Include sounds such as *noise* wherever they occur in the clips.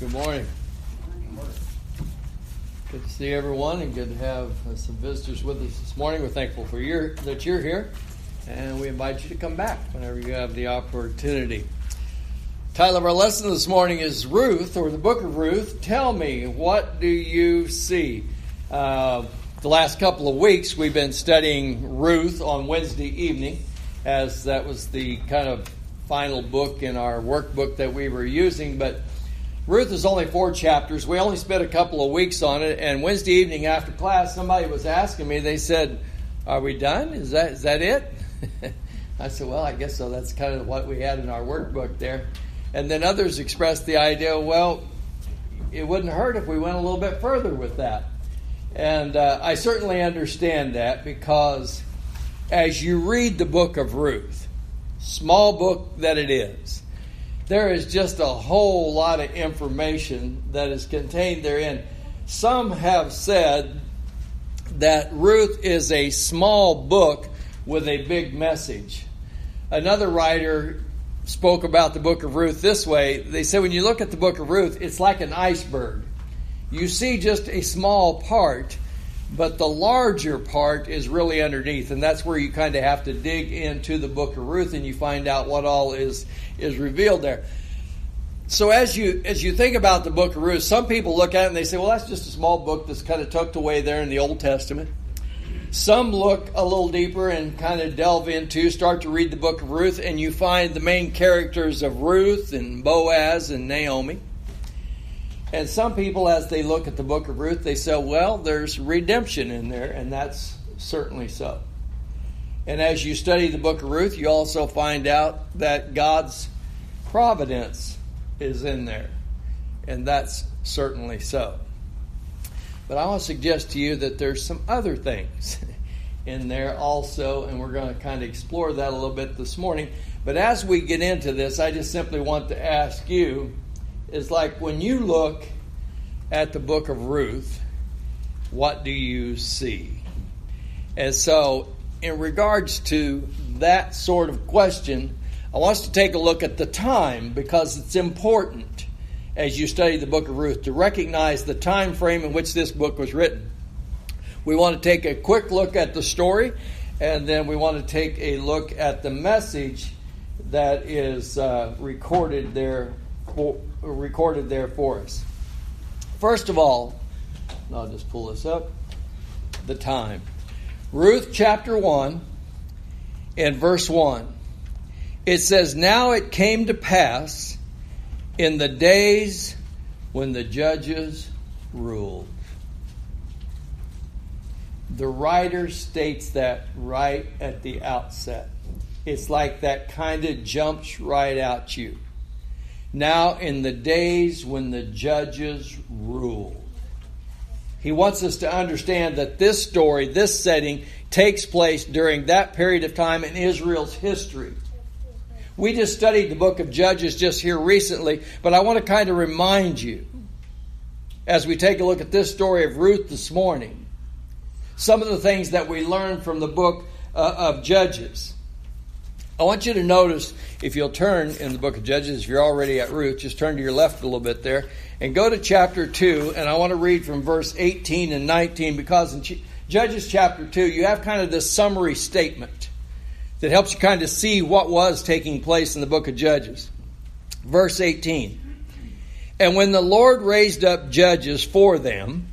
Good morning. Good to see everyone, and good to have uh, some visitors with us this morning. We're thankful for your that you're here, and we invite you to come back whenever you have the opportunity. Title of our lesson this morning is Ruth, or the Book of Ruth. Tell me, what do you see? Uh, the last couple of weeks, we've been studying Ruth on Wednesday evening, as that was the kind of final book in our workbook that we were using, but Ruth is only four chapters. We only spent a couple of weeks on it, and Wednesday evening after class, somebody was asking me. They said, "Are we done? Is that is that it?" *laughs* I said, "Well, I guess so. That's kind of what we had in our workbook there." And then others expressed the idea, "Well, it wouldn't hurt if we went a little bit further with that." And uh, I certainly understand that because as you read the book of Ruth, small book that it is there is just a whole lot of information that is contained therein. Some have said that Ruth is a small book with a big message. Another writer spoke about the book of Ruth this way. They said when you look at the book of Ruth, it's like an iceberg. You see just a small part, but the larger part is really underneath, and that's where you kind of have to dig into the book of Ruth and you find out what all is is revealed there. So as you as you think about the book of Ruth, some people look at it and they say, "Well, that's just a small book that's kind of tucked away there in the Old Testament." Some look a little deeper and kind of delve into, start to read the book of Ruth, and you find the main characters of Ruth and Boaz and Naomi. And some people, as they look at the book of Ruth, they say, well, there's redemption in there, and that's certainly so. And as you study the book of Ruth, you also find out that God's providence is in there, and that's certainly so. But I want to suggest to you that there's some other things *laughs* in there also, and we're going to kind of explore that a little bit this morning. But as we get into this, I just simply want to ask you is like when you look at the book of Ruth, what do you see? And so, in regards to that sort of question, I want us to take a look at the time because it's important as you study the book of Ruth to recognize the time frame in which this book was written. We want to take a quick look at the story, and then we want to take a look at the message that is uh, recorded there for, recorded there for us. First of all, I'll just pull this up. The time. Ruth chapter 1 and verse 1. It says, Now it came to pass in the days when the judges ruled. The writer states that right at the outset. It's like that kind of jumps right at you now in the days when the judges ruled. He wants us to understand that this story, this setting, takes place during that period of time in Israel's history. We just studied the book of Judges just here recently, but I want to kind of remind you as we take a look at this story of Ruth this morning, some of the things that we learned from the book uh, of Judges. I want you to notice, if you'll turn in the book of Judges, if you're already at Ruth, just turn to your left a little bit there and go to chapter 2. And I want to read from verse 18 and 19 because in Judges chapter 2, you have kind of this summary statement that helps you kind of see what was taking place in the book of Judges. Verse 18 And when the Lord raised up judges for them,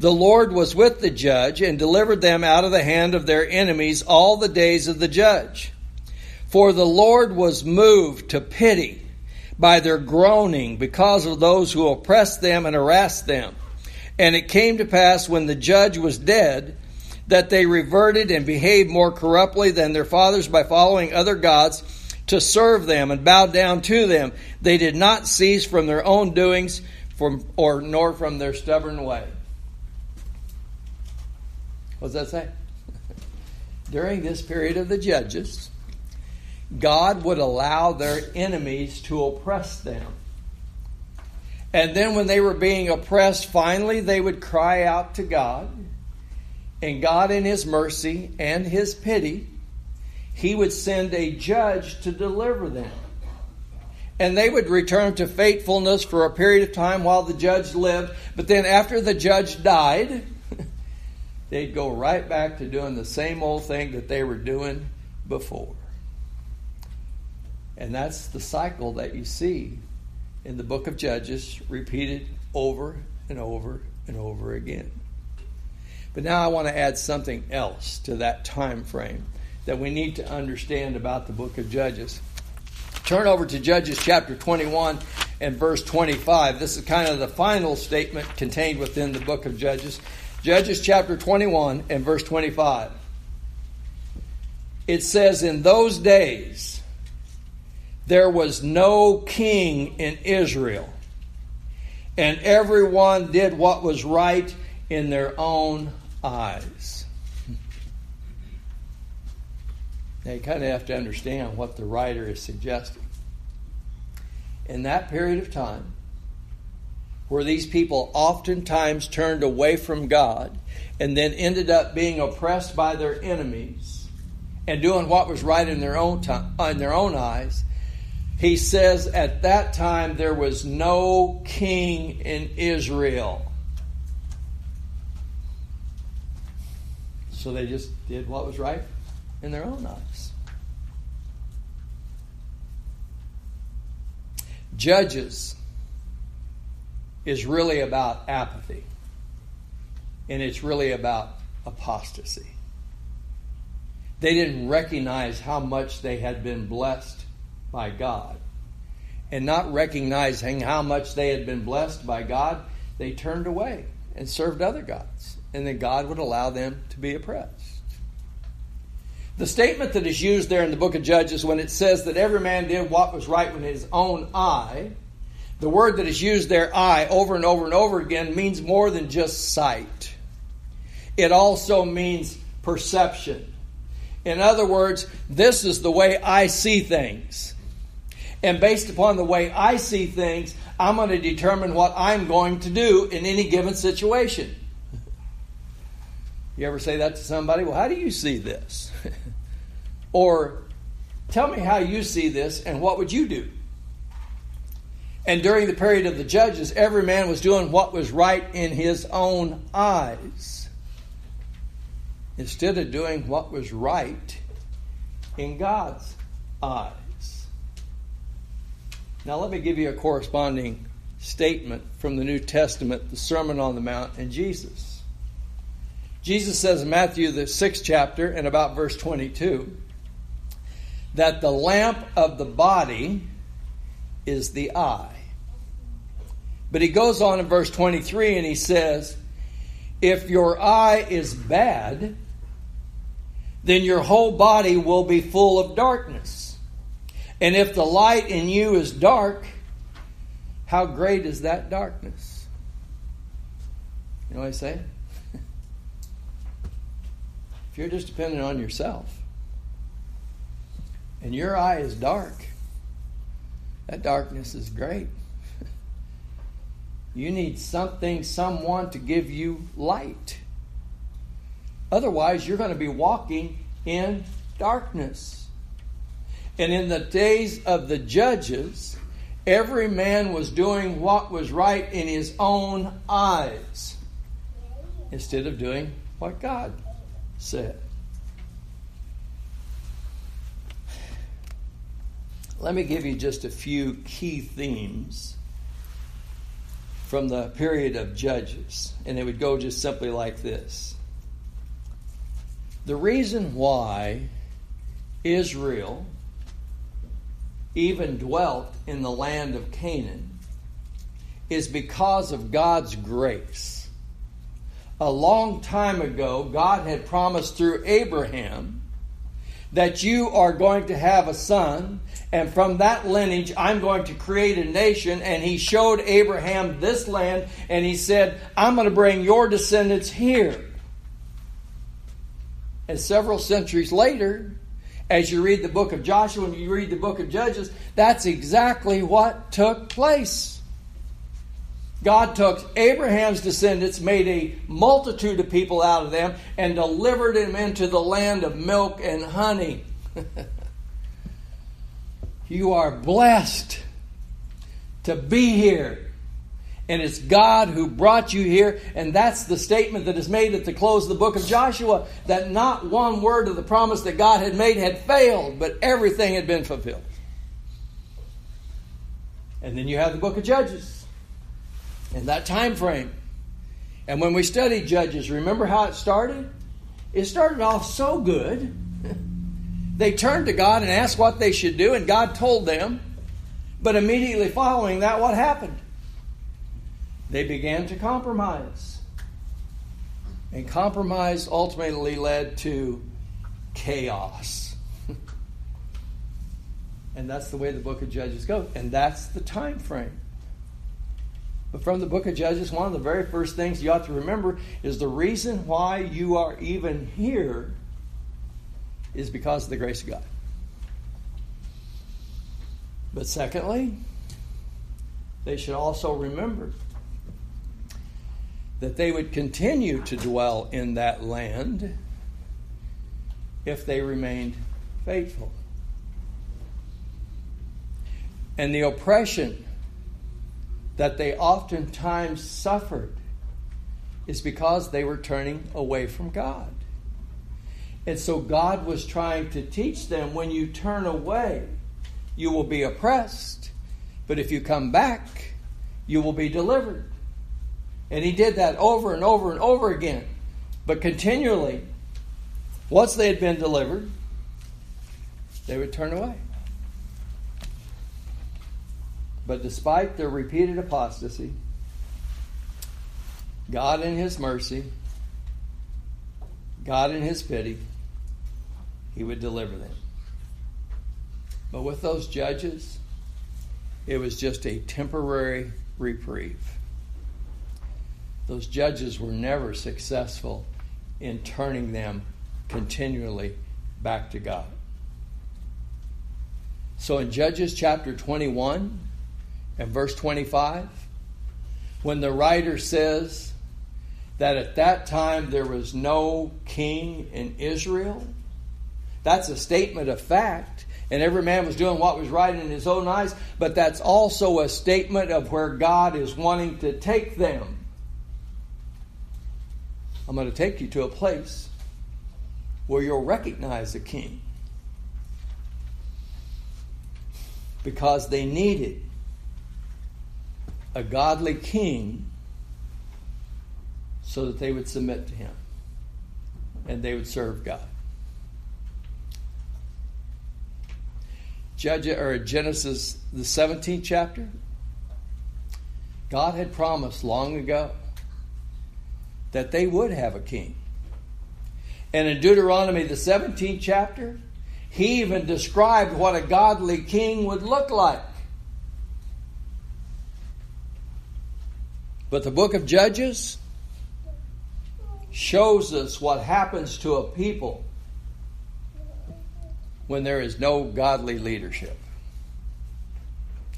the Lord was with the judge and delivered them out of the hand of their enemies all the days of the judge. For the Lord was moved to pity by their groaning because of those who oppressed them and harassed them. And it came to pass when the judge was dead that they reverted and behaved more corruptly than their fathers by following other gods to serve them and bow down to them. They did not cease from their own doings from, or nor from their stubborn way. What does that say? *laughs* During this period of the judges, God would allow their enemies to oppress them. And then, when they were being oppressed, finally they would cry out to God. And God, in His mercy and His pity, He would send a judge to deliver them. and they would return to faithfulness for a period of time while the judge lived. But then, after the judge died, *laughs* they'd go right back to doing the same old thing that they were doing before. And that's the cycle that you see in the book of Judges, repeated over and over and over again. But now I want to add something else to that time frame that we need to understand about the book of Judges. Turn over to Judges chapter 21 and verse 25. This is kind of the final statement contained within the book of Judges. Judges chapter 21 and verse 25. It says, In those days there was no king in Israel, and everyone did what was right in their own eyes. Now you kind of have to understand what the writer is suggesting. In that period of time, where these people oftentimes turned away from God and then ended up being oppressed by their enemies and doing what was right in their own time, in their own eyes, he says at that time there was no king in Israel. So they just did what was right in their own eyes. Judges is really about apathy, and it's really about apostasy. They didn't recognize how much they had been blessed by God. And not recognizing how much they had been blessed by God, they turned away and served other gods. And then God would allow them to be oppressed. The statement that is used there in the book of Judges when it says that every man did what was right in his own eye, the word that is used there, eye, over and over and over again, means more than just sight. It also means perception. In other words, this is the way I see things. And based upon the way I see things, I'm going to determine what I'm going to do in any given situation. You ever say that to somebody? Well, how do you see this? *laughs* or tell me how you see this and what would you do? And during the period of the judges, every man was doing what was right in his own eyes instead of doing what was right in God's eyes. Now, let me give you a corresponding statement from the New Testament, the Sermon on the Mount, and Jesus. Jesus says in Matthew, the sixth chapter, and about verse 22, that the lamp of the body is the eye. But he goes on in verse 23 and he says, If your eye is bad, then your whole body will be full of darkness. And if the light in you is dark, how great is that darkness? You know what I say? *laughs* If you're just dependent on yourself and your eye is dark, that darkness is great. *laughs* You need something, someone to give you light. Otherwise, you're going to be walking in darkness. And in the days of the judges, every man was doing what was right in his own eyes instead of doing what God said. Let me give you just a few key themes from the period of Judges, and it would go just simply like this. The reason why Israel even dwelt in the land of Canaan is because of God's grace a long time ago, God had promised through Abraham that you are going to have a son, and from that lineage, I'm going to create a nation. And he showed Abraham this land, and he said, I'm going to bring your descendants here. And several centuries later, as you read the book of Joshua and you read the book of Judges, that's exactly what took place. God took Abraham's descendants, made a multitude of people out of them, and delivered them into the land of milk and honey. *laughs* you are blessed to be here. And it's God who brought you here. And that's the statement that is made at the close of the book of Joshua that not one word of the promise that God had made had failed, but everything had been fulfilled. And then you have the book of Judges in that time frame. And when we study Judges, remember how it started? It started off so good. *laughs* they turned to God and asked what they should do, and God told them. But immediately following that, what happened? They began to compromise. And compromise ultimately led to chaos. *laughs* and that's the way the book of Judges goes. And that's the time frame. But from the book of Judges, one of the very first things you ought to remember is the reason why you are even here is because of the grace of God. But secondly, they should also remember that they would continue to dwell in that land if they remained faithful. And the oppression that they oftentimes suffered is because they were turning away from God. And so God was trying to teach them when you turn away, you will be oppressed. But if you come back, you will be delivered. And he did that over and over and over again. But continually, once they had been delivered, they would turn away. But despite their repeated apostasy, God in His mercy, God in His pity, He would deliver them. But with those judges, it was just a temporary reprieve. Those judges were never successful in turning them continually back to God. So in Judges chapter 21 and verse 25, when the writer says that at that time there was no king in Israel, that's a statement of fact and every man was doing what was right in his own eyes, but that's also a statement of where God is wanting to take them. I'm going to take you to a place where you'll recognize a king. Because they needed a godly king so that they would submit to him and they would serve God. Judge or Genesis the 17th chapter. God had promised long ago that they would have a king. And in Deuteronomy the 17th chapter, he even described what a godly king would look like. But the book of Judges shows us what happens to a people when there is no godly leadership.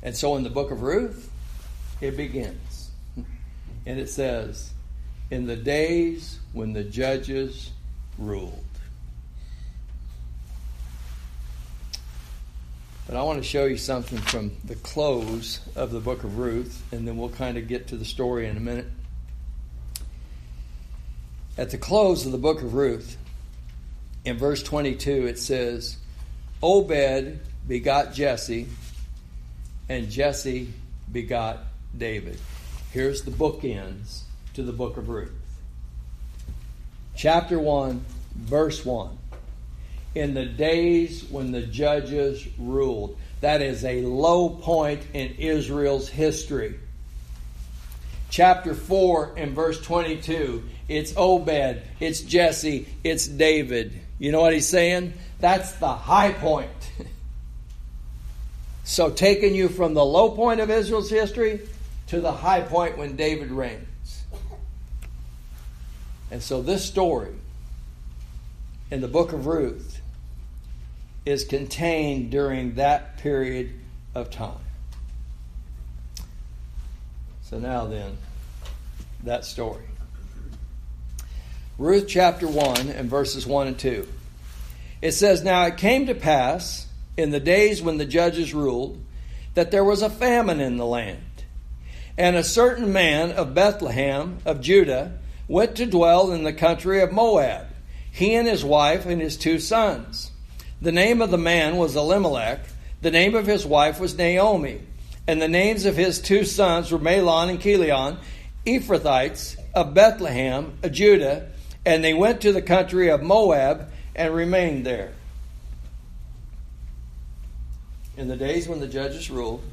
And so in the book of Ruth, it begins. And it says, In the days when the judges ruled. But I want to show you something from the close of the book of Ruth, and then we'll kind of get to the story in a minute. At the close of the book of Ruth, in verse 22, it says, Obed begot Jesse, and Jesse begot David. Here's the bookends to the book of Ruth. Chapter 1, verse 1. In the days when the judges ruled. That is a low point in Israel's history. Chapter 4 and verse 22. It's Obed, it's Jesse, it's David. You know what he's saying? That's the high point. *laughs* so, taking you from the low point of Israel's history to the high point when David reigns. And so, this story in the book of Ruth is contained during that period of time. So, now then, that story. Ruth chapter 1 and verses 1 and 2. It says, Now it came to pass in the days when the judges ruled that there was a famine in the land. And a certain man of Bethlehem of Judah went to dwell in the country of Moab, he and his wife and his two sons. The name of the man was Elimelech, the name of his wife was Naomi, and the names of his two sons were Mahlon and Chilion, Ephrathites of Bethlehem, of Judah, and they went to the country of Moab and remained there. In the days when the judges ruled,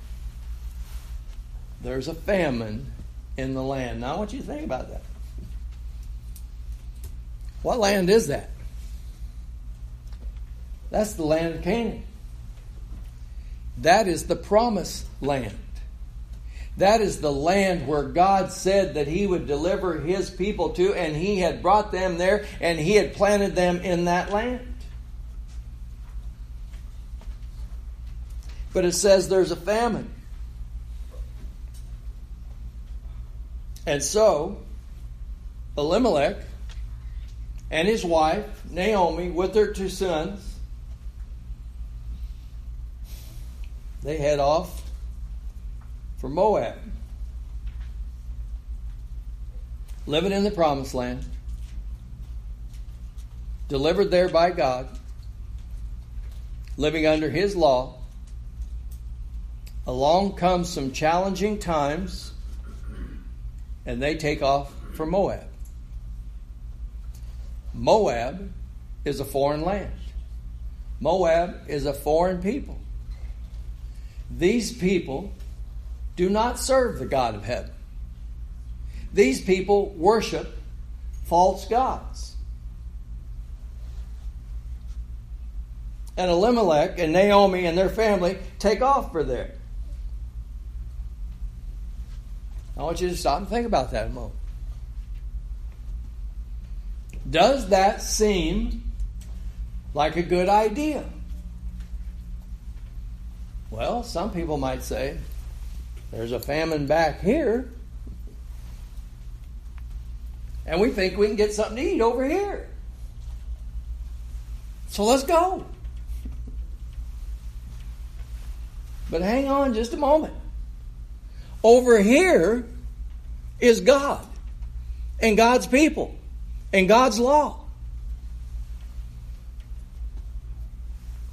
there's a famine in the land. Now, I want you to think about that. What land is that? That's the land of Canaan. That is the promised land. That is the land where God said that He would deliver His people to, and He had brought them there, and He had planted them in that land. But it says there's a famine. And so, Elimelech and his wife, Naomi, with their two sons, they head off for Moab. Living in the promised land, delivered there by God, living under his law. Along comes some challenging times and they take off for Moab. Moab is a foreign land. Moab is a foreign people. These people do not serve the God of heaven. These people worship false gods. And Elimelech and Naomi and their family take off for there. I want you to stop and think about that a moment. Does that seem like a good idea? Well, some people might say, there's a famine back here, and we think we can get something to eat over here. So let's go. But hang on just a moment. Over here is God and God's people and God's law.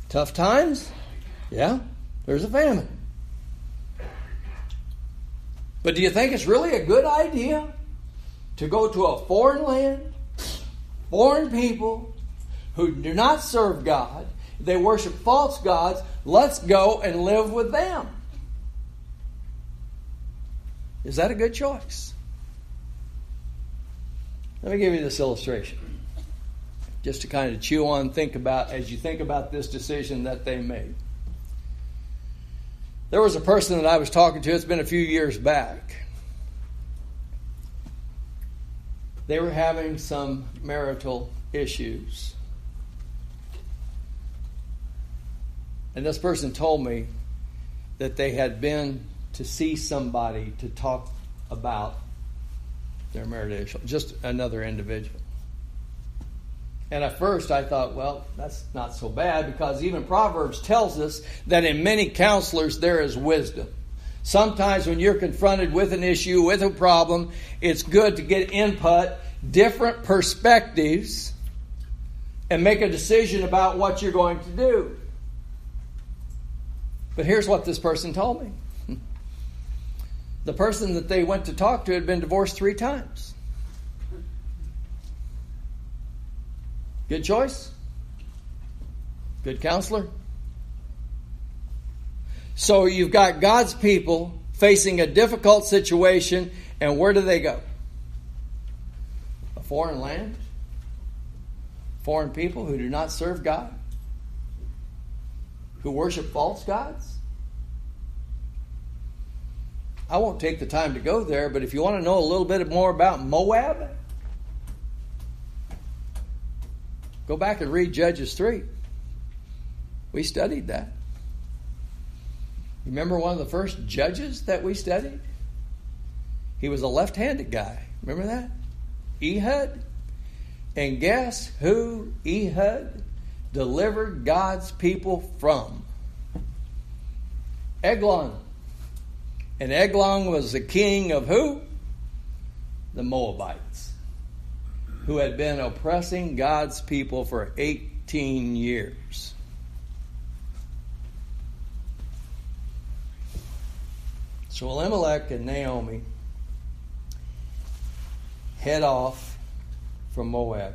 Tough times? Yeah, there's a famine. But do you think it's really a good idea to go to a foreign land, foreign people who do not serve God? They worship false gods. Let's go and live with them. Is that a good choice? Let me give you this illustration. Just to kind of chew on, think about as you think about this decision that they made. There was a person that I was talking to, it's been a few years back. They were having some marital issues. And this person told me that they had been to see somebody to talk about marital just another individual. And at first I thought, well, that's not so bad because even Proverbs tells us that in many counselors there is wisdom. Sometimes when you're confronted with an issue, with a problem, it's good to get input, different perspectives, and make a decision about what you're going to do. But here's what this person told me the person that they went to talk to had been divorced three times. Good choice? Good counselor? So you've got God's people facing a difficult situation, and where do they go? A foreign land? Foreign people who do not serve God? Who worship false gods? I won't take the time to go there, but if you want to know a little bit more about Moab, go back and read Judges 3. We studied that. Remember one of the first judges that we studied? He was a left handed guy. Remember that? Ehud. And guess who Ehud delivered God's people from? Eglon. And Eglon was the king of who? The Moabites, who had been oppressing God's people for 18 years. So Elimelech and Naomi head off from Moab.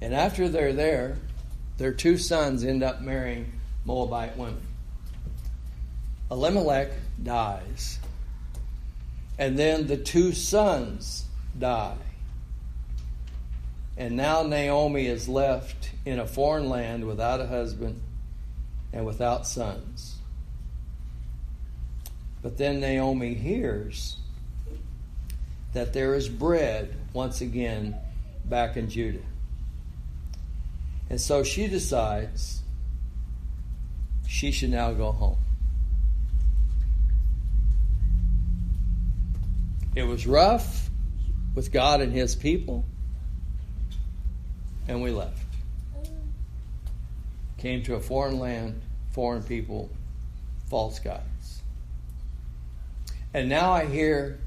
And after they're there, their two sons end up marrying Moabite women. Elimelech dies. And then the two sons die. And now Naomi is left in a foreign land without a husband and without sons. But then Naomi hears that there is bread once again back in Judah. And so she decides she should now go home. It was rough with God and His people, and we left. Came to a foreign land, foreign people, false gods. And now I hear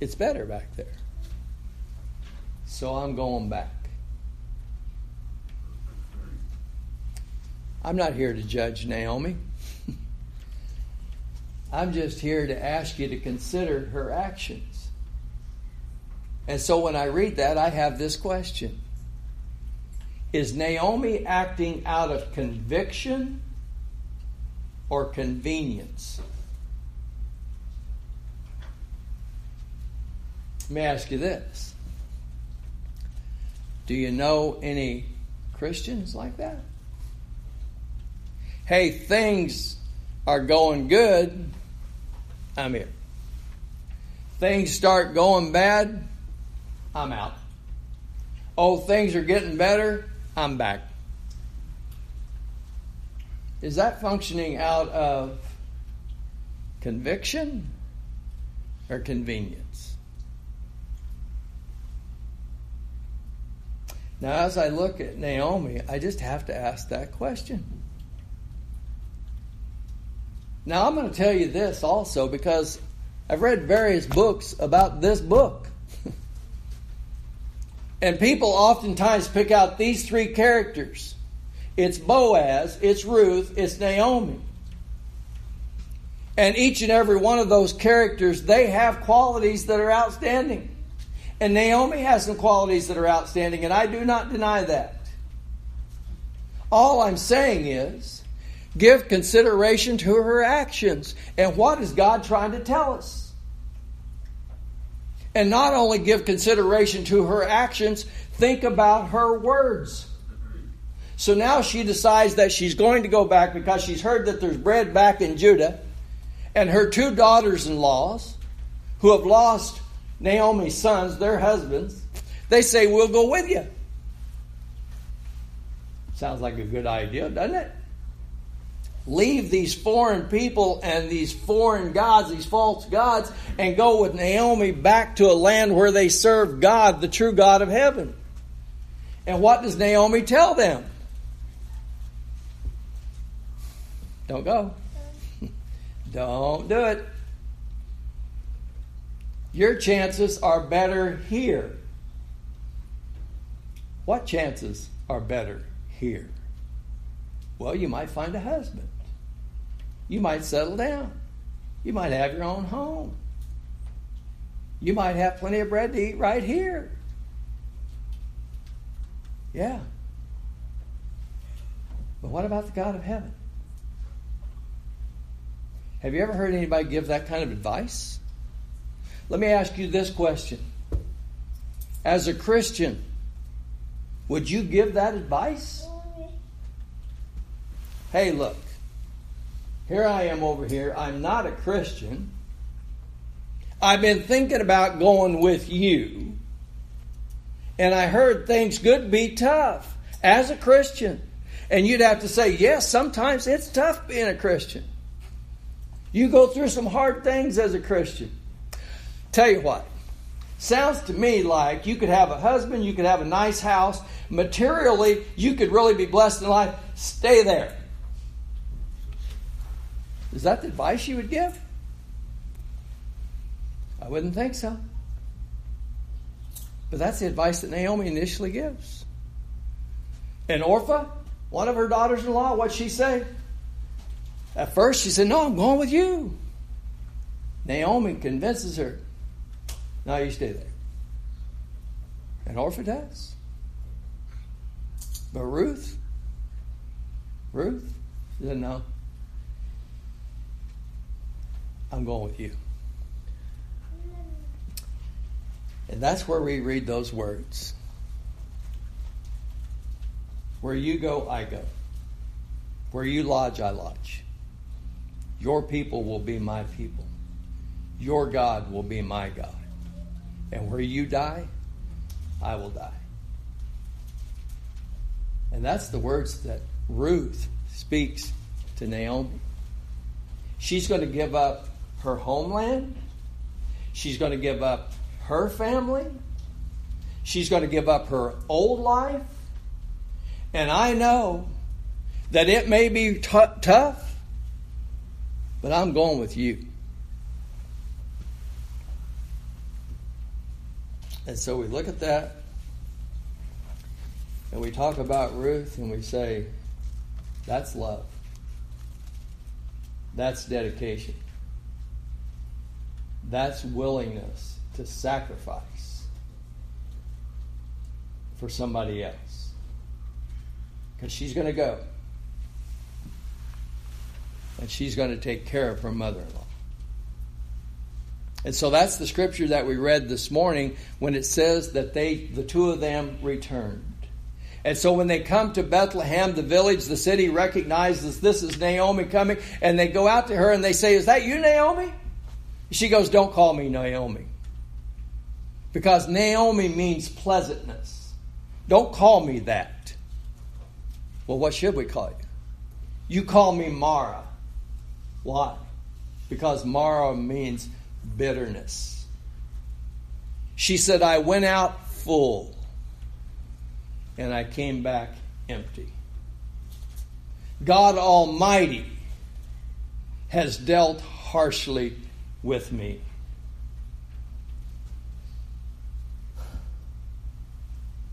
it's better back there. So I'm going back. I'm not here to judge Naomi. *laughs* I'm just here to ask you to consider her actions. And so when I read that, I have this question Is Naomi acting out of conviction or convenience? Let me ask you this Do you know any Christians like that? Hey, things are going good, I'm here. Things start going bad, I'm out. Oh, things are getting better, I'm back. Is that functioning out of conviction or convenience? Now, as I look at Naomi, I just have to ask that question. Now, I'm going to tell you this also because I've read various books about this book. And people oftentimes pick out these three characters it's Boaz, it's Ruth, it's Naomi. And each and every one of those characters, they have qualities that are outstanding. And Naomi has some qualities that are outstanding, and I do not deny that. All I'm saying is, give consideration to her actions. And what is God trying to tell us? And not only give consideration to her actions, think about her words. So now she decides that she's going to go back because she's heard that there's bread back in Judah. And her two daughters in laws, who have lost Naomi's sons, their husbands, they say, We'll go with you. Sounds like a good idea, doesn't it? Leave these foreign people and these foreign gods, these false gods, and go with Naomi back to a land where they serve God, the true God of heaven. And what does Naomi tell them? Don't go. *laughs* Don't do it. Your chances are better here. What chances are better here? Well, you might find a husband. You might settle down. You might have your own home. You might have plenty of bread to eat right here. Yeah. But what about the God of heaven? Have you ever heard anybody give that kind of advice? Let me ask you this question. As a Christian, would you give that advice? hey, look, here I am over here. I'm not a Christian. I've been thinking about going with you. And I heard things could be tough as a Christian. And you'd have to say, yes, sometimes it's tough being a Christian. You go through some hard things as a Christian. Tell you what, sounds to me like you could have a husband, you could have a nice house. Materially, you could really be blessed in life. Stay there. Is that the advice you would give? I wouldn't think so. But that's the advice that Naomi initially gives. And Orpah, one of her daughters in law, what'd she say? At first, she said, No, I'm going with you. Naomi convinces her, No, you stay there. And Orpah does. But Ruth, Ruth said, No, I'm going with you. And that's where we read those words. Where you go, I go. Where you lodge, I lodge. Your people will be my people. Your God will be my God. And where you die, I will die. And that's the words that Ruth speaks to Naomi. She's going to give up her homeland. She's going to give up her family. She's going to give up her old life. And I know that it may be t- tough, but I'm going with you. And so we look at that and we talk about Ruth and we say, that's love. That's dedication. That's willingness to sacrifice for somebody else. Because she's going to go. And she's going to take care of her mother in law. And so that's the scripture that we read this morning when it says that they, the two of them returned. And so when they come to Bethlehem, the village, the city recognizes this is Naomi coming, and they go out to her and they say, Is that you, Naomi? She goes, Don't call me Naomi. Because Naomi means pleasantness. Don't call me that. Well, what should we call you? You call me Mara. Why? Because Mara means bitterness. She said, I went out full and I came back empty. God Almighty has dealt harshly with me.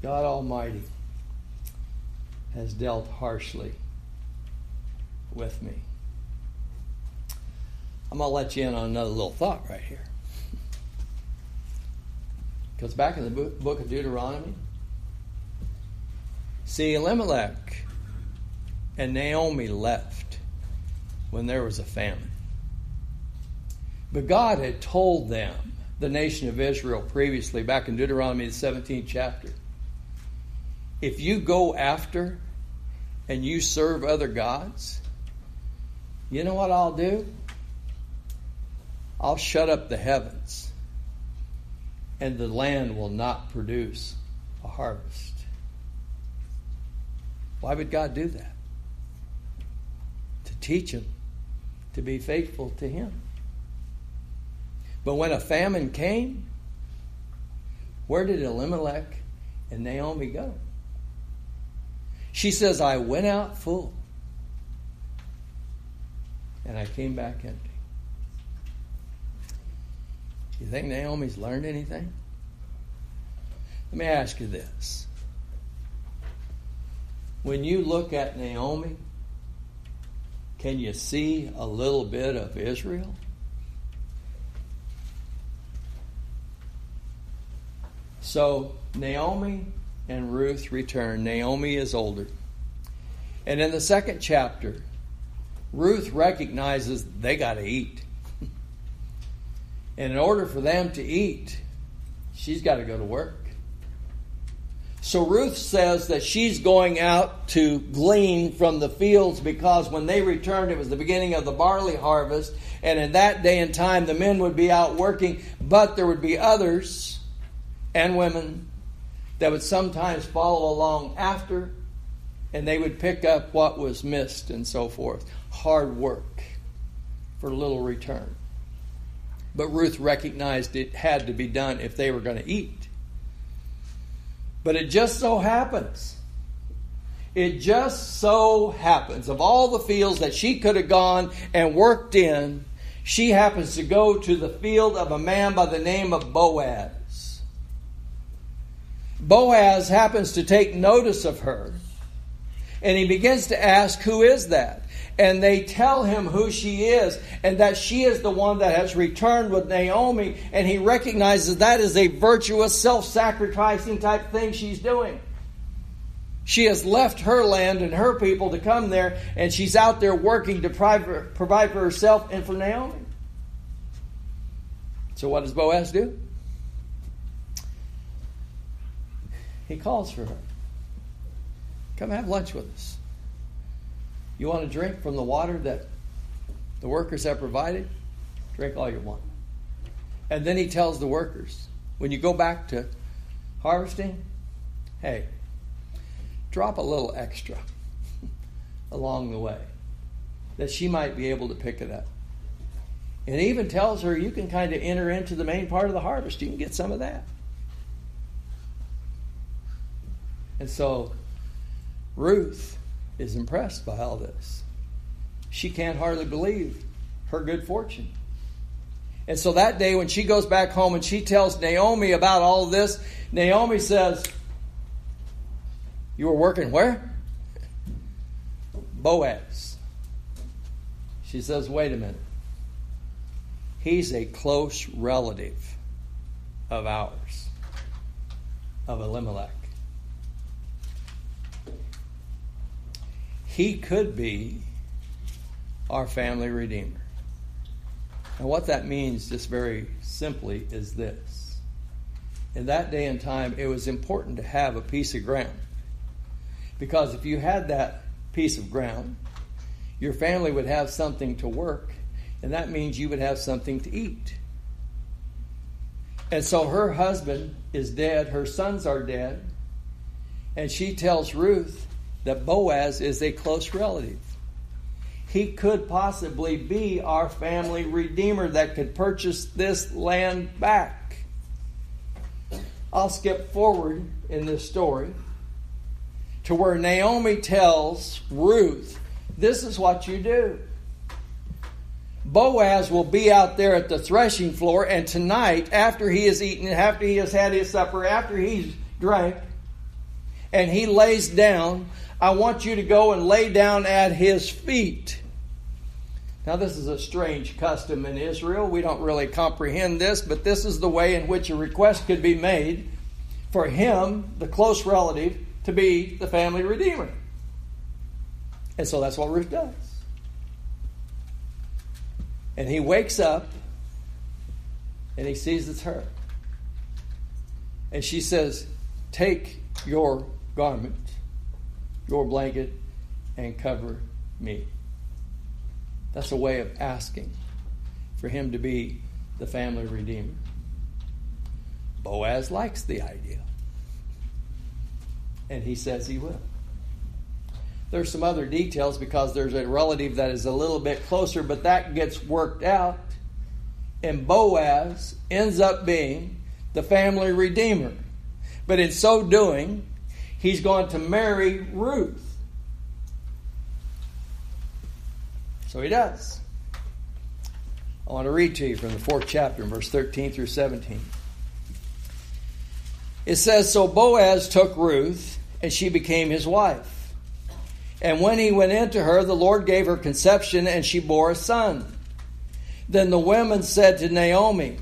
God Almighty has dealt harshly with me. I'm going to let you in on another little thought right here. Because back in the book of Deuteronomy, see, Elimelech and Naomi left when there was a famine. But God had told them, the nation of Israel, previously, back in Deuteronomy, the 17th chapter, if you go after and you serve other gods, you know what I'll do? I'll shut up the heavens and the land will not produce a harvest. Why would God do that? To teach them to be faithful to Him. But when a famine came, where did Elimelech and Naomi go? She says, I went out full and I came back empty. You think Naomi's learned anything? Let me ask you this. When you look at Naomi, can you see a little bit of Israel? So Naomi and Ruth return. Naomi is older. And in the second chapter, Ruth recognizes they got to eat. *laughs* And in order for them to eat, she's got to go to work. So Ruth says that she's going out to glean from the fields because when they returned, it was the beginning of the barley harvest. And in that day and time, the men would be out working, but there would be others and women that would sometimes follow along after and they would pick up what was missed and so forth. Hard work for little return. But Ruth recognized it had to be done if they were going to eat. But it just so happens It just so happens, of all the fields that she could have gone and worked in, she happens to go to the field of a man by the name of Boaz. Boaz happens to take notice of her, and he begins to ask, Who is that? and they tell him who she is and that she is the one that has returned with Naomi, and he recognizes that is a virtuous, self sacrificing type thing she's doing. She has left her land and her people to come there, and she's out there working to provide for herself and for Naomi. So, what does Boaz do? He calls for her. Come have lunch with us. You want to drink from the water that the workers have provided? Drink all you want. And then he tells the workers, when you go back to harvesting, hey, drop a little extra *laughs* along the way that she might be able to pick it up. And he even tells her you can kind of enter into the main part of the harvest. You can get some of that. And so Ruth is impressed by all this. She can't hardly believe her good fortune. And so that day, when she goes back home and she tells Naomi about all this, Naomi says, You were working where? Boaz. She says, Wait a minute. He's a close relative of ours, of Elimelech. He could be our family redeemer. And what that means, just very simply, is this. In that day and time, it was important to have a piece of ground. Because if you had that piece of ground, your family would have something to work, and that means you would have something to eat. And so her husband is dead, her sons are dead, and she tells Ruth, that Boaz is a close relative. He could possibly be our family redeemer that could purchase this land back. I'll skip forward in this story to where Naomi tells Ruth, This is what you do. Boaz will be out there at the threshing floor, and tonight, after he has eaten, after he has had his supper, after he's drank, and he lays down, I want you to go and lay down at his feet. Now, this is a strange custom in Israel. We don't really comprehend this, but this is the way in which a request could be made for him, the close relative, to be the family redeemer. And so that's what Ruth does. And he wakes up and he sees it's her. And she says, Take your garment your blanket and cover me. That's a way of asking for him to be the family redeemer. Boaz likes the idea. And he says he will. There's some other details because there's a relative that is a little bit closer, but that gets worked out. And Boaz ends up being the family redeemer. But in so doing, he's going to marry Ruth. So he does. I want to read to you from the fourth chapter, verse 13 through 17. It says So Boaz took Ruth, and she became his wife. And when he went into her, the Lord gave her conception, and she bore a son. Then the women said to Naomi,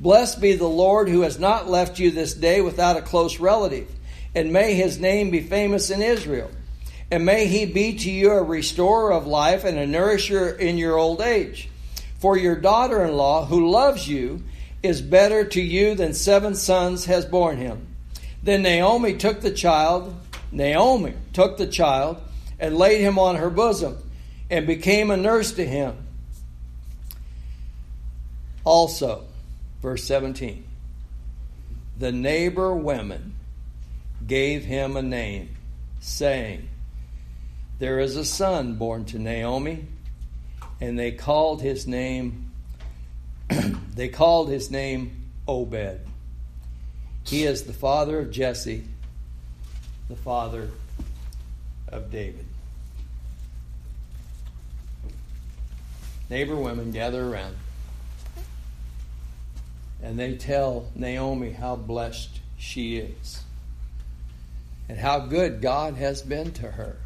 Blessed be the Lord who has not left you this day without a close relative and may his name be famous in Israel. And may he be to you a restorer of life and a nourisher in your old age. For your daughter in law, who loves you, is better to you than seven sons has borne him. Then Naomi took the child, Naomi took the child, and laid him on her bosom, and became a nurse to him. Also, verse 17, the neighbor women gave him a name, saying, There is a son born to Naomi, and they called his name *clears throat* they called his name Obed. He is the father of Jesse, the father of David. Neighbor women gather around and they tell Naomi how blessed she is and how good God has been to her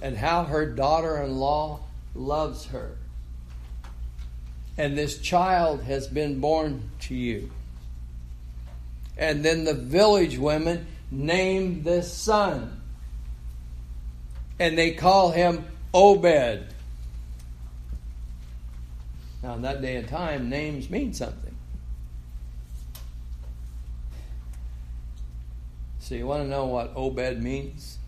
and how her daughter in law loves her. And this child has been born to you. And then the village women name this son. And they call him Obed. Now, in that day and time, names mean something. So, you want to know what Obed means?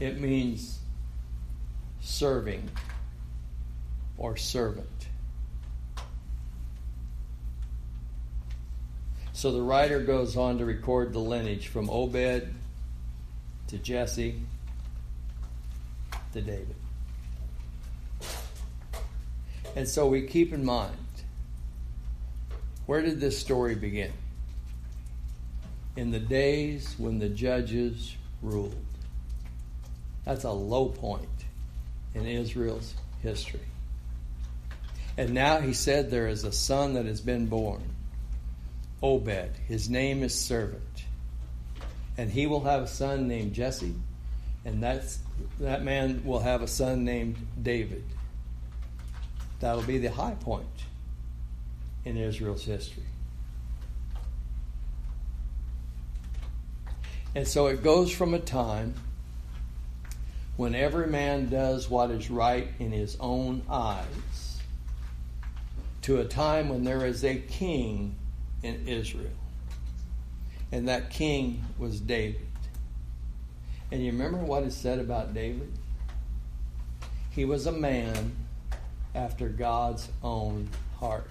It means serving or servant. So the writer goes on to record the lineage from Obed to Jesse to David. And so we keep in mind where did this story begin? In the days when the judges ruled. That's a low point in Israel's history. And now he said there is a son that has been born Obed. His name is servant. And he will have a son named Jesse, and that's, that man will have a son named David. That'll be the high point in Israel's history. And so it goes from a time when every man does what is right in his own eyes to a time when there is a king in Israel. And that king was David. And you remember what is said about David? He was a man after God's own heart.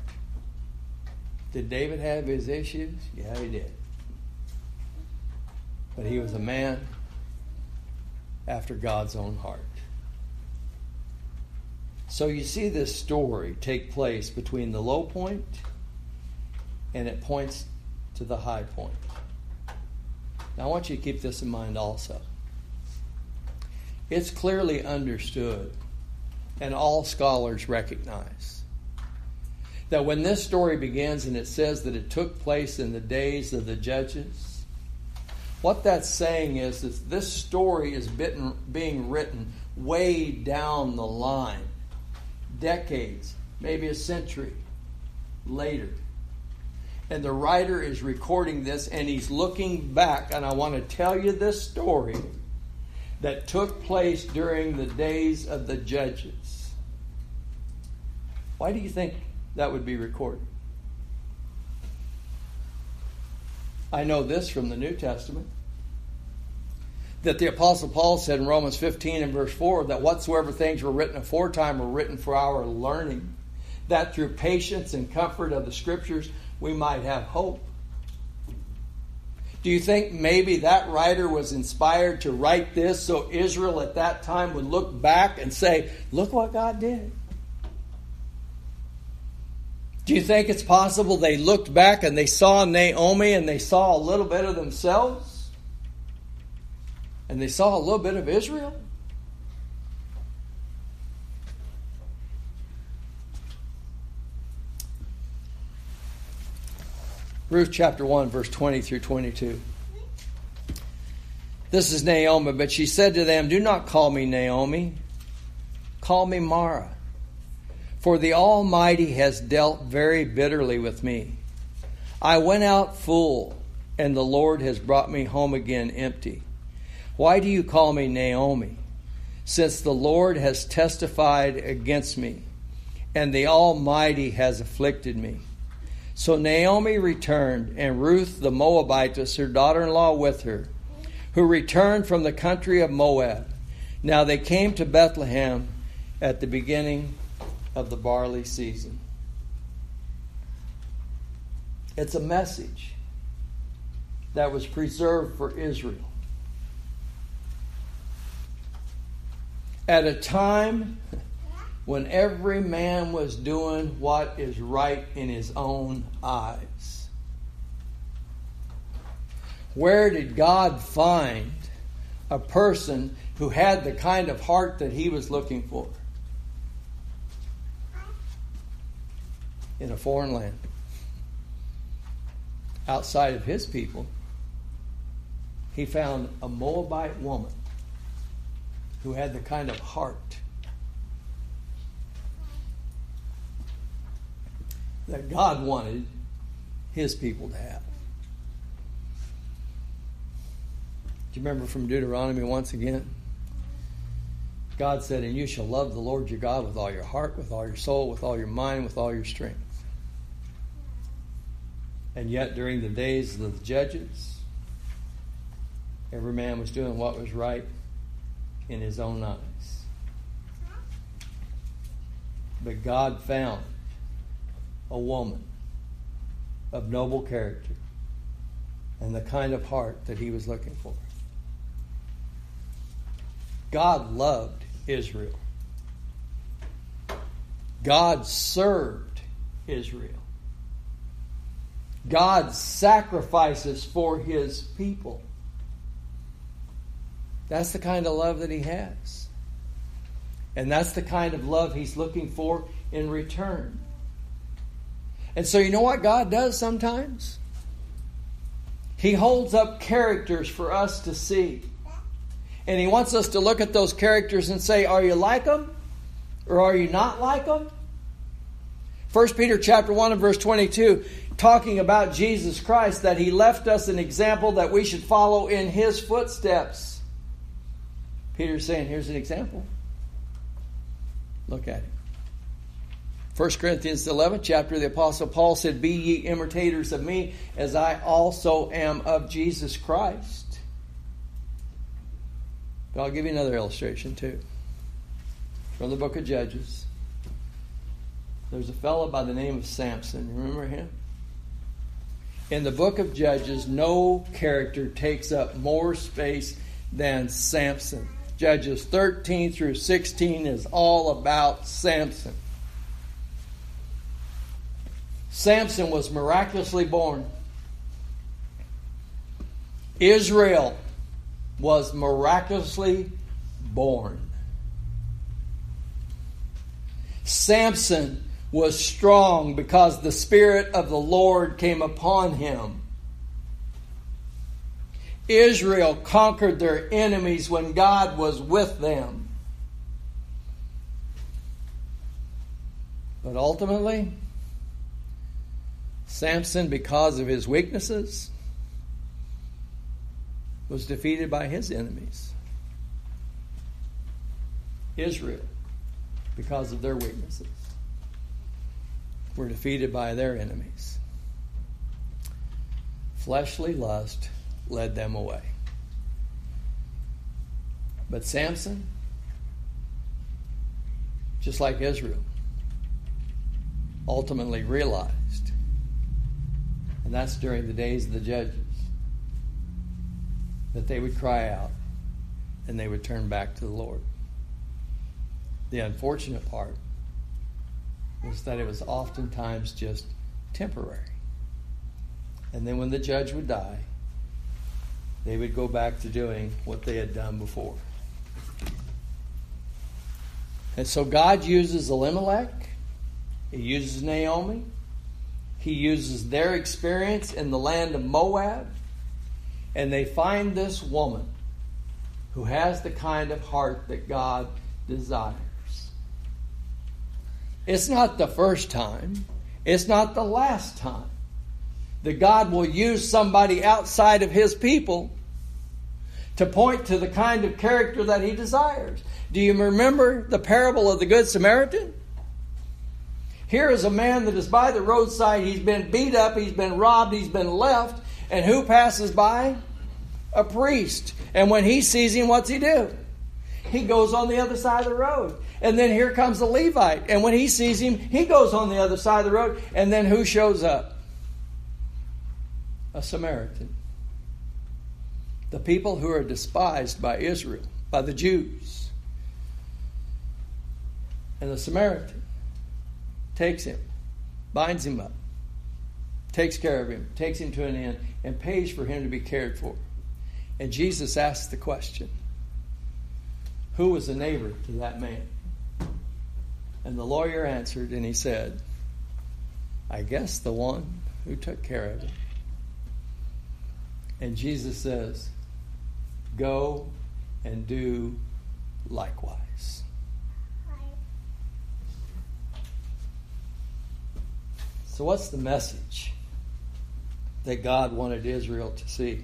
Did David have his issues? Yeah, he did. But he was a man after God's own heart. So you see this story take place between the low point and it points to the high point. Now, I want you to keep this in mind also. It's clearly understood, and all scholars recognize, that when this story begins and it says that it took place in the days of the judges, what that's saying is that this story is being written way down the line, decades, maybe a century later and the writer is recording this and he's looking back. And I want to tell you this story that took place during the days of the judges. Why do you think that would be recorded? I know this from the New Testament that the Apostle Paul said in Romans 15 and verse 4 that whatsoever things were written aforetime were written for our learning, that through patience and comfort of the Scriptures we might have hope. Do you think maybe that writer was inspired to write this so Israel at that time would look back and say, Look what God did? Do you think it's possible they looked back and they saw Naomi and they saw a little bit of themselves? And they saw a little bit of Israel? Ruth chapter 1, verse 20 through 22. This is Naomi, but she said to them, Do not call me Naomi, call me Mara. For the Almighty has dealt very bitterly with me. I went out full, and the Lord has brought me home again empty. Why do you call me Naomi? Since the Lord has testified against me, and the Almighty has afflicted me. So Naomi returned, and Ruth the Moabitess, her daughter in law, with her, who returned from the country of Moab. Now they came to Bethlehem at the beginning of the barley season. It's a message that was preserved for Israel. At a time when every man was doing what is right in his own eyes. Where did God find a person who had the kind of heart that he was looking for in a foreign land outside of his people. He found a Moabite woman who had the kind of heart that God wanted his people to have. Do you remember from Deuteronomy once again? God said, And you shall love the Lord your God with all your heart, with all your soul, with all your mind, with all your strength. And yet, during the days of the judges, every man was doing what was right in his own eyes. But God found a woman of noble character and the kind of heart that he was looking for. God loved Israel. God served Israel. God sacrifices for his people. That's the kind of love that he has. And that's the kind of love he's looking for in return. And so, you know what God does sometimes? He holds up characters for us to see. And he wants us to look at those characters and say, are you like them or are you not like them? 1 Peter chapter 1 and verse 22 talking about Jesus Christ that he left us an example that we should follow in his footsteps. Peter's saying, here's an example. Look at it. 1 Corinthians 11 chapter the apostle Paul said, "Be ye imitators of me as I also am of Jesus Christ." But I'll give you another illustration too. From the book of Judges. There's a fellow by the name of Samson. Remember him? In the book of Judges, no character takes up more space than Samson. Judges 13 through 16 is all about Samson. Samson was miraculously born. Israel was miraculously born. Samson was strong because the Spirit of the Lord came upon him. Israel conquered their enemies when God was with them. But ultimately, Samson, because of his weaknesses, was defeated by his enemies. Israel, because of their weaknesses, were defeated by their enemies. Fleshly lust led them away. But Samson, just like Israel, ultimately realized, and that's during the days of the judges that they would cry out and they would turn back to the Lord. The unfortunate part was that it was oftentimes just temporary. And then when the judge would die, they would go back to doing what they had done before. And so God uses Elimelech, He uses Naomi, He uses their experience in the land of Moab and they find this woman who has the kind of heart that God desires. It's not the first time, it's not the last time that God will use somebody outside of His people to point to the kind of character that He desires. Do you remember the parable of the Good Samaritan? Here is a man that is by the roadside. He's been beat up, he's been robbed, he's been left, and who passes by? A priest. And when he sees him, what's he do? He goes on the other side of the road. And then here comes the Levite. And when he sees him, he goes on the other side of the road. And then who shows up? A Samaritan. The people who are despised by Israel, by the Jews. And the Samaritan takes him, binds him up, takes care of him, takes him to an inn, and pays for him to be cared for. And Jesus asks the question Who was the neighbor to that man? And the lawyer answered and he said, I guess the one who took care of it. And Jesus says, Go and do likewise. So, what's the message that God wanted Israel to see?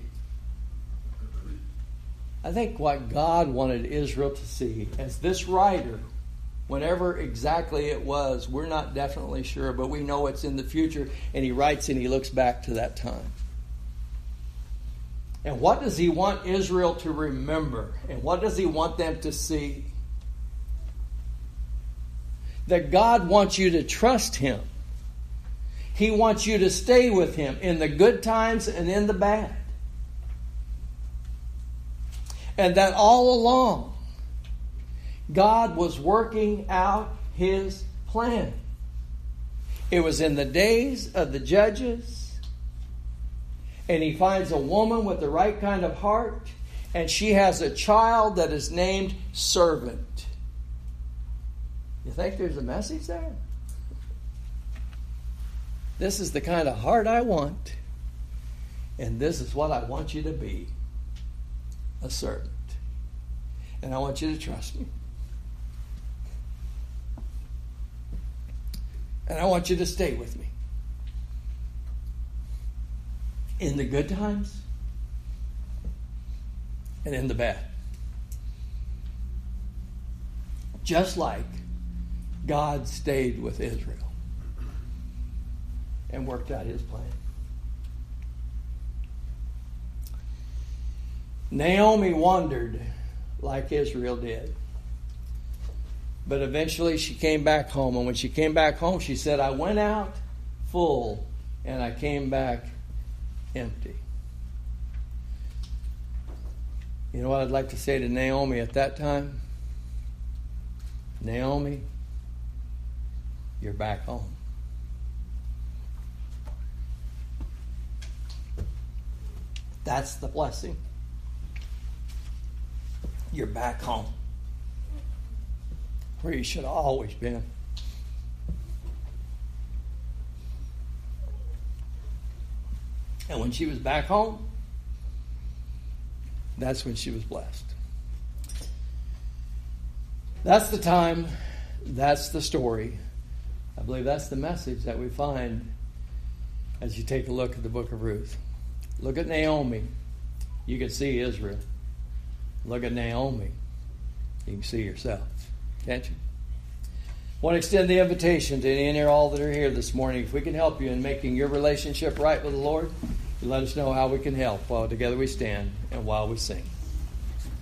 I think what God wanted Israel to see, as this writer, whenever exactly it was, we're not definitely sure, but we know it's in the future, and he writes and he looks back to that time. And what does he want Israel to remember? And what does he want them to see? That God wants you to trust him. He wants you to stay with him in the good times and in the bad. And that all along, God was working out his plan. It was in the days of the judges, and he finds a woman with the right kind of heart, and she has a child that is named servant. You think there's a message there? This is the kind of heart I want, and this is what I want you to be a servant. And I want you to trust me. And I want you to stay with me. In the good times and in the bad. Just like God stayed with Israel and worked out his plan. Naomi wandered like Israel did. But eventually she came back home. And when she came back home, she said, I went out full and I came back empty. You know what I'd like to say to Naomi at that time? Naomi, you're back home. That's the blessing. You're back home where you should have always been. And when she was back home, that's when she was blessed. That's the time, that's the story. I believe that's the message that we find as you take a look at the book of Ruth. Look at Naomi. You can see Israel. Look at Naomi. You can see yourself. Can't you? I want to extend the invitation to any and all that are here this morning. If we can help you in making your relationship right with the Lord, let us know how we can help while together we stand and while we sing.